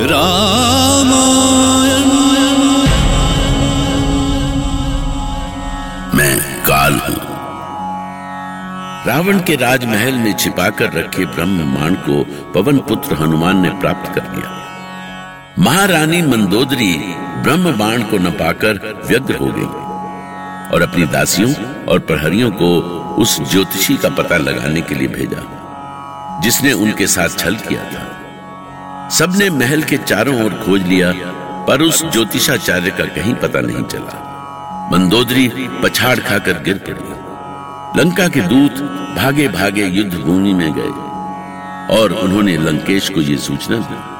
रामायण। मैं काल हूँ। रावण के राजमहल में छिपाकर रखे ब्रह्ममाण को पवन पुत्र हनुमान ने प्राप्त कर लिया। महारानी मंदोदरी ब्रह्म बाण को न पाकर व्यग्र हो गई और अपनी दासियों और प्रहरियों को उस ज्योतिषी का पता लगाने के लिए भेजा, जिसने उनके साथ छल किया था। सबने महल के चारों ओर खोज लिया, पर उस ज्योतिषाचार्य का कहीं पता नहीं चला। मंदोदरी पछाड़ खाकर गिर पड़ी। लंका के दूत भागे भागे युद्ध भूमि में गए, और उन्होंने लंकेश को यह सूचना दी।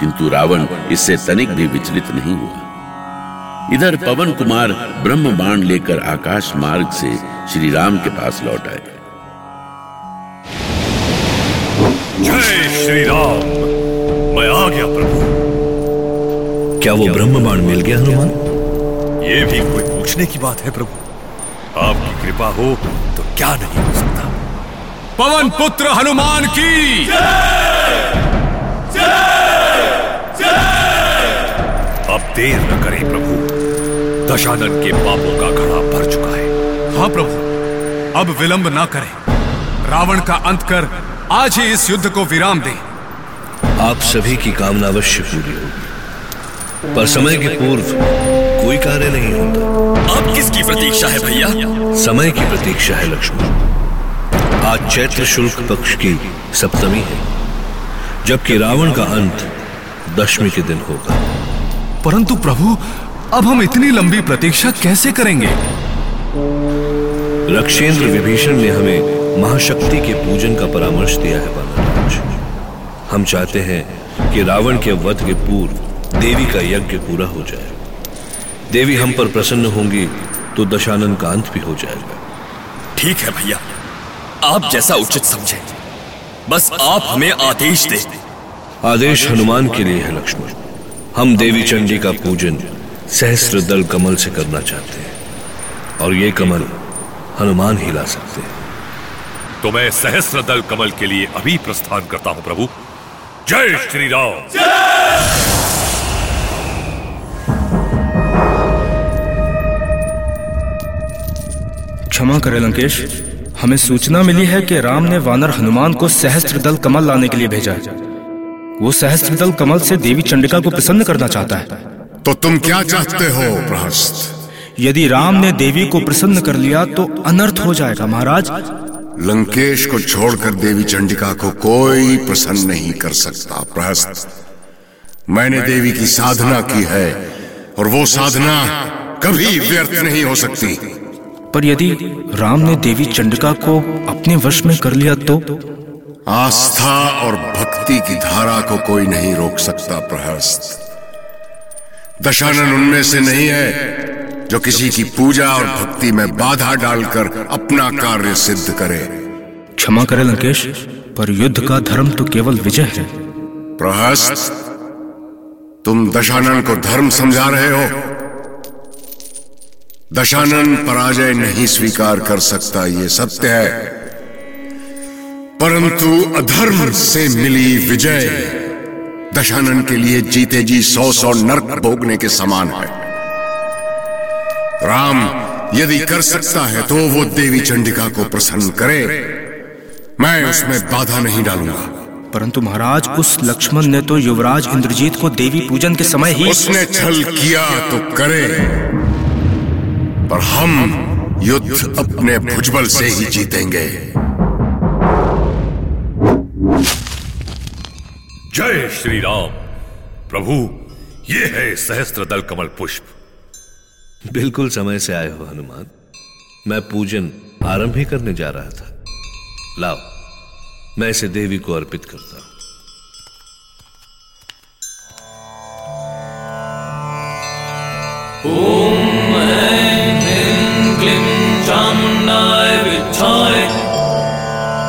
किंतु रावण इससे तनिक भी विचलित नहीं हुआ। इधर पवन कुमार ब्रह्म बाण लेकर आकाश मार्ग से श्री राम के पास लौट आए। जय श्री राम। आ गया प्रभु। क्या वो ब्रह्म बाण मिल गया हनुमान? ये भी कोई पूछने की बात है प्रभु। आपकी कृपा हो तो क्या नहीं हो सकता? पवन पुत्र हनुमान की। अब देर न करें प्रभु। दशानन के पापों का घड़ा भर चुका है। हाँ प्रभु। अब विलंब ना करें। रावण का अंत कर आज ही इस युद्ध को विराम दें। आप सभी की कामना अवश्य पूरी होगी। पर समय के पूर्व कोई कार्य नहीं होता। अब किसकी प्रतीक्षा है भैया? समय की प्रतीक्षा है लक्ष्मण। आज चैत्र शुल्क पक्ष की सप्तमी है जबकि रावण का अंत दशमी के दिन होगा। परंतु प्रभु अब हम इतनी लंबी प्रतीक्षा कैसे करेंगे? रक्षेंद्र विभीषण ने हमें महाशक्ति के पूजन का परामर्श दिया है हम चाहते हैं कि रावण के वध के पूर्व देवी का यज्ञ पूरा हो जाए। देवी हम पर प्रसन्न होंगी तो दशानन का अंत भी हो जाएगा। ठीक है भैया आप जैसा उचित समझे। बस आप हमें आदेश दे। आदेश हनुमान के लिए है लक्ष्मण। हम देवी चंडी का पूजन सहस्र दल कमल से करना चाहते हैं। और ये कमल हनुमान ही ला सकते हैं। तो मैं सहस्र दल कमल के लिए अभी प्रस्थान करता हूँ प्रभु। जय श्री राम क्षमा करें लंकेश हमें सूचना मिली है कि राम ने वानर हनुमान को सहस्त्र दल कमल लाने के लिए भेजा है। वो सहस्त्र दल कमल से देवी चंडिका को प्रसन्न करना चाहता है। तो तुम क्या चाहते हो प्रहस्त? यदि राम ने देवी को प्रसन्न कर लिया तो अनर्थ हो जाएगा महाराज। लंकेश को छोड़कर देवी चंडिका को कोई प्रसन्न नहीं कर सकता प्रहस्त। मैंने देवी की साधना की है और वो साधना कभी व्यर्थ नहीं हो सकती। पर यदि राम ने देवी चंडिका को अपने वश में कर लिया तो? आस्था और भक्ति की धारा को कोई नहीं रोक सकता प्रहस्त। दशानन उनमें से नहीं है जो किसी की पूजा और भक्ति में बाधा डालकर अपना कार्य सिद्ध करे। क्षमा करे लंकेश पर युद्ध का धर्म तो केवल विजय है। प्रहस्त तुम दशानन को धर्म समझा रहे हो। दशानन पराजय नहीं स्वीकार कर सकता ये सत्य है। परंतु अधर्म से मिली विजय दशानन के लिए जीते जी सौ सौ नर्क भोगने के समान है। राम यदि कर सकता है तो वो देवी चंडिका को प्रसन्न करे। मैं उसमें बाधा नहीं डालूँगा। परंतु महाराज उस लक्ष्मण ने तो युवराज इंद्रजीत को देवी पूजन के समय ही उसने छल किया तो करे। पर हम युद्ध अपने भुजबल से ही जीतेंगे। जय श्री राम प्रभु ये है सहस्त्र दल कमल पुष्प। बिल्कुल समय से आए हो, हनुमान। मैं पूजन आरंभ ही करने जा रहा था। लाओ, मैं इसे देवी को अर्पित करता हूँ। ॐ ऐं क्लीं चामुण्डाय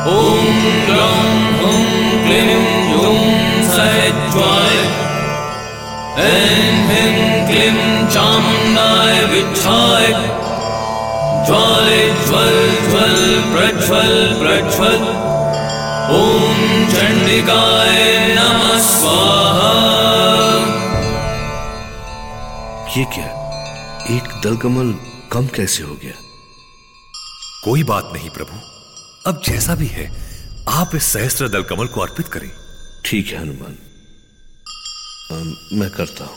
ॐ क्लीं सैज्वाय ऐं चामुण्डाय विच्छाय ज्वल ज्वल प्रज्वल प्रज्वल ॐ चण्डिकाय नमः स्वाहा ये क्या? एक दलकमल कम कैसे हो गया? कोई बात नहीं प्रभु। अब जैसा भी है आप इस सहस्त्र दल कमल को अर्पित करें। ठीक है हनुमान। मैं करता हूँ।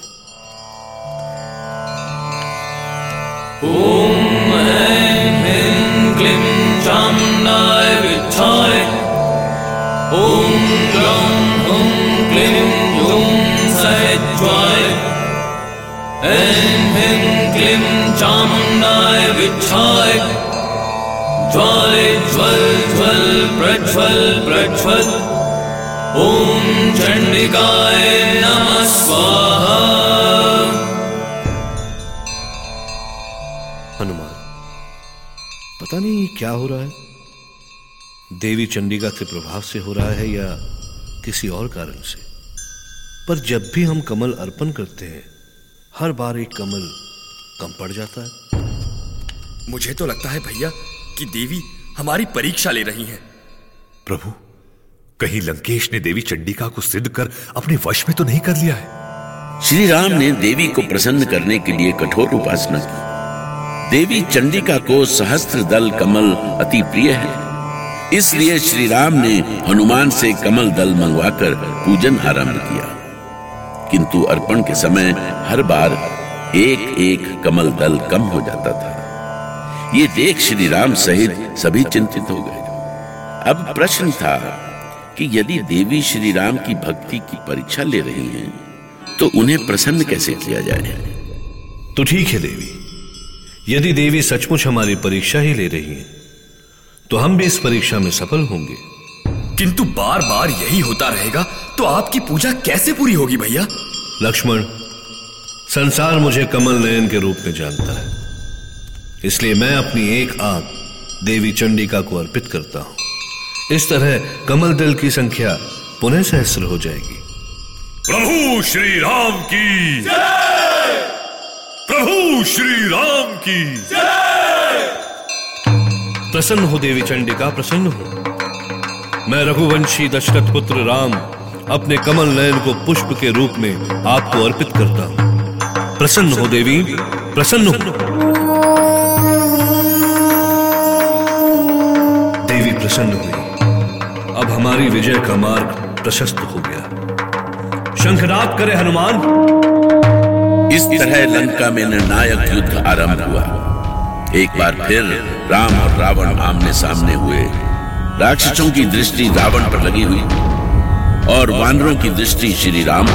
क्लीं चामुण्डाय विच्छाय। ॐ हुं क्लीं ऐं ह्रीं क्लीं चामुण्डाय विच्छाय। ज्वाले ज्वल ज्वल प्रज्वल प्रज्वल। ॐ चण्डिकाय नमः स्वाहा। हनुमान पता नहीं क्या हो रहा है? देवी चंडिका के प्रभाव से हो रहा है या किसी और कारण से? पर जब भी हम कमल अर्पण करते हैं हर बार एक कमल कम पड़ जाता है। मुझे तो लगता है भैया कि देवी हमारी परीक्षा ले रही हैं। प्रभु कहीं लंकेश ने देवी चंडिका को सिद्ध कर अपने वश में तो नहीं कर लिया है। श्री राम ने देवी को प्रसन्न करने के लिए कठोर उपासना की। देवी चंडिका को सहस्त्र दल कमल अति प्रिय है। इसलिए श्री राम ने हनुमान से कमल दल मंगवाकर पूजन आरंभ किया। किंतु अर्पण के समय हर बार एक एक कमल दल कम हो जाता था। ये देख श्री राम सहित सभी चिंतित हो गए। अब प्रश्न था कि यदि देवी श्री राम की भक्ति की परीक्षा ले रही हैं तो उन्हें प्रसन्न कैसे किया जाए? तो ठीक है देवी। यदि देवी सचमुच हमारी परीक्षा ही ले रही है तो हम भी इस परीक्षा में सफल होंगे। किंतु बार बार यही होता रहेगा तो आपकी पूजा कैसे पूरी होगी भैया? लक्ष्मण संसार मुझे कमल नयन के रूप में जानता है। इसलिए मैं अपनी एक आँख देवी चंडिका को अर्पित करता हूँ। इस तरह कमल दल की संख्या पुनः सहस्र हो जाएगी। प्रभु श्री राम की प्रभु श्री राम की प्रसन्न हो देवी चंडिका प्रसन्न हो। मैं रघुवंशी दशरथ पुत्र राम अपने कमल नयन को पुष्प के रूप में आपको अर्पित करता हूँ। प्रसन्न हो देवी प्रसन्न हो। देवी प्रसन्न अब हमारी विजय का मार्ग प्रशस्त हो गया। शंखनाद करे हनुमान। इस तरह लंका में निर्णायक युद्ध आरंभ हुआ। एक बार फिर राम और रावण आमने सामने हुए। राक्षसों की दृष्टि रावण पर लगी हुई और वानरों की दृष्टि श्री राम।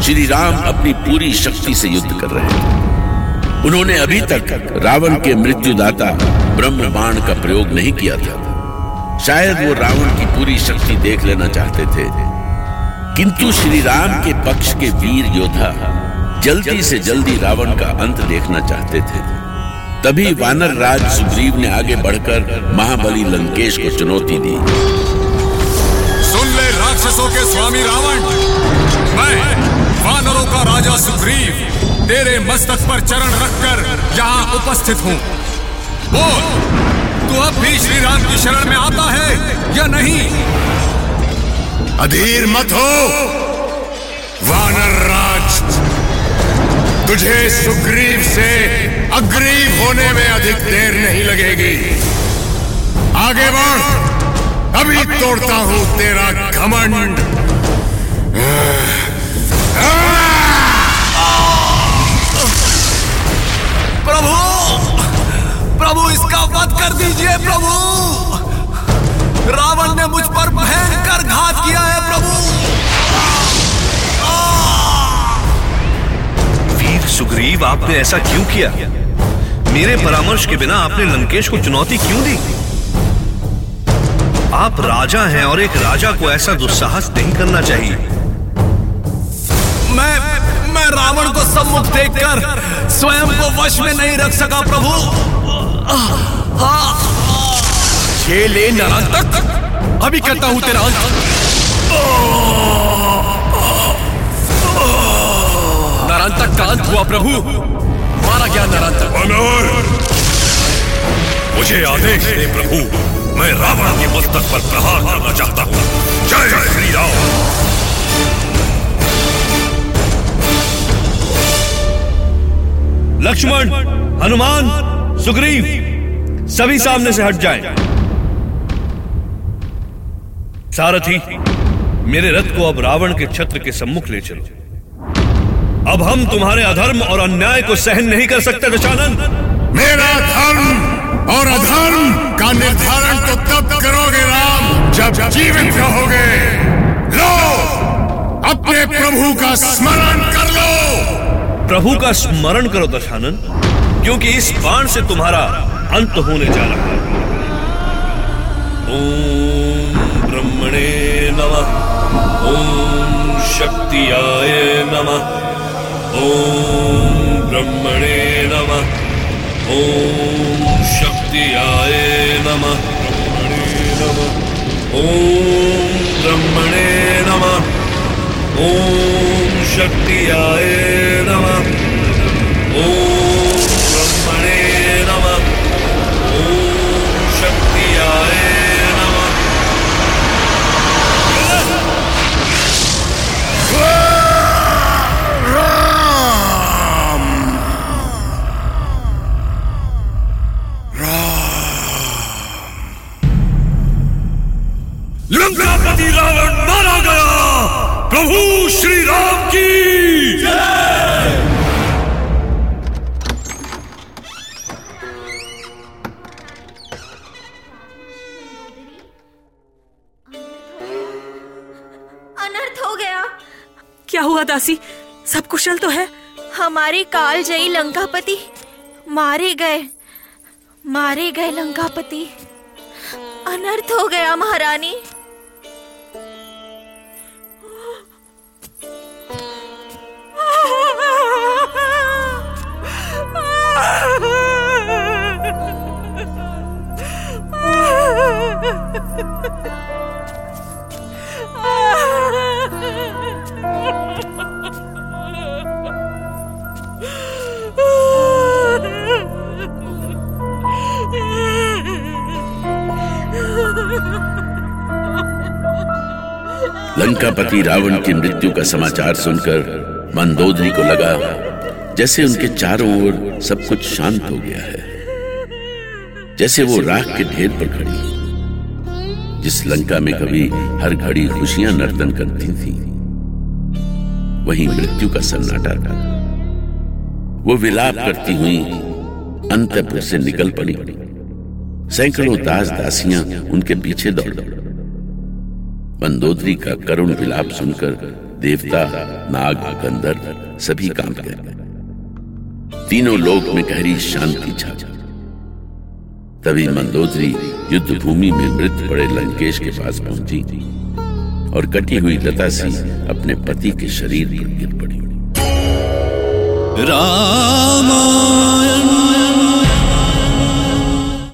श्री राम अपनी पूरी शक्ति से युद्ध कर रहे थे। उन्होंने अभी तक रावण के मृत्युदाता ब्रह्म बाण का प्रयोग नहीं किया था। शायद वो रावण की पूरी शक्ति देख लेना चाहते थे। किंतु श्री राम के पक्ष के वीर योद्धा जल्दी से जल्दी रावण का अंत देखना चाहते थे। तभी वानर राज सुग्रीव ने आगे बढ़कर महाबली लंकेश को चुनौती दी। सुन ले राक्षसों के स्वामी रावण। मैं वानरों का राजा सुग्रीव, तेरे मस्तक पर चरण रखकर यहाँ उपस्थित हूँ। तू अब भी श्री राम की शरण में आता है या नहीं? अधीर मत हो। वानर राज तुझे सुग्रीव से अग्रीव होने में अधिक देर नहीं लगेगी। आगे बढ़ अभी तोड़ता हूँ तेरा घमंड। प्रभु प्रभु इसका कर दीजिए प्रभु। रावण ने मुझ पर भयंकर घात किया है प्रभु। वीर सुग्रीव आपने ऐसा क्यों किया? मेरे परामर्श के बिना आपने लंकेश को चुनौती क्यों दी? आप राजा हैं और एक राजा को ऐसा दुस्साहस नहीं करना चाहिए। मैं मैं रावण को सम्मुख देखकर स्वयं को वश में नहीं रख सका प्रभु। ये ले नरांतक अभी करता हूँ तेरा। अंत नरांतक का अंत हुआ प्रभु। मारा गया नरांतक मुझे आदेश दे प्रभु। मैं रावण के मस्तक पर प्रहार करना चाहता हूँ। जय श्री राम लक्ष्मण हनुमान सुग्रीव सभी सामने से हट जाएँ। सारथी मेरे रथ को अब रावण के छत्र के सम्मुख ले चलो। अब हम तुम्हारे अधर्म और अन्याय को सहन नहीं कर सकते दशानंद मेरा धर्म और अधर्म का निर्धारण तो तब करोगे राम जब जीवित रहोगे। लो अपने प्रभु का स्मरण कर लो। प्रभु का स्मरण करो दशानंद क्योंकि इस बाण से तुम्हारा अंत होने जा रहा है। शक्तियाय नमः। ब्रह्मणे नमः। ओम शक्तियाय नमः। ब्रह्मणे नमः। ओम ब्रह्मणे नमः। ओम शक्तियाय नमः अनर्थ हो गया। क्या हुआ दासी? सब कुशल तो है? हमारे काल जयी लंकापति मारे गए। मारे गए लंकापति। अनर्थ हो गया महारानी। लंकापति रावण की मृत्यु का समाचार सुनकर मंदोदरी को लगा, जैसे उनके चारों ओर सब कुछ शांत हो गया है। जैसे वो राख के ढेर पर खड़ी, जिस लंका में कभी हर घड़ी खुशियाँ नर्तन करती थी, वहीं मृत्यु का सन्नाटा था। वो विलाप करती हुई अंतपुर से निकल पड़ी। सैकड़ों दास दासियाँ उनके पीछे दौड़ दौड़। मंदोदरी का करुण विलाप सुनकर देवता, नाग, गंधर्व सभी काम गए। तीनों लोक में गहरी शांति छा। तभी मंदोदरी युद्ध भूमि में मृत पड़े लंकेश के पास पहुँची और कटी हुई लता सी अपने पति के शरीर पर गिर पड़ी। रामायण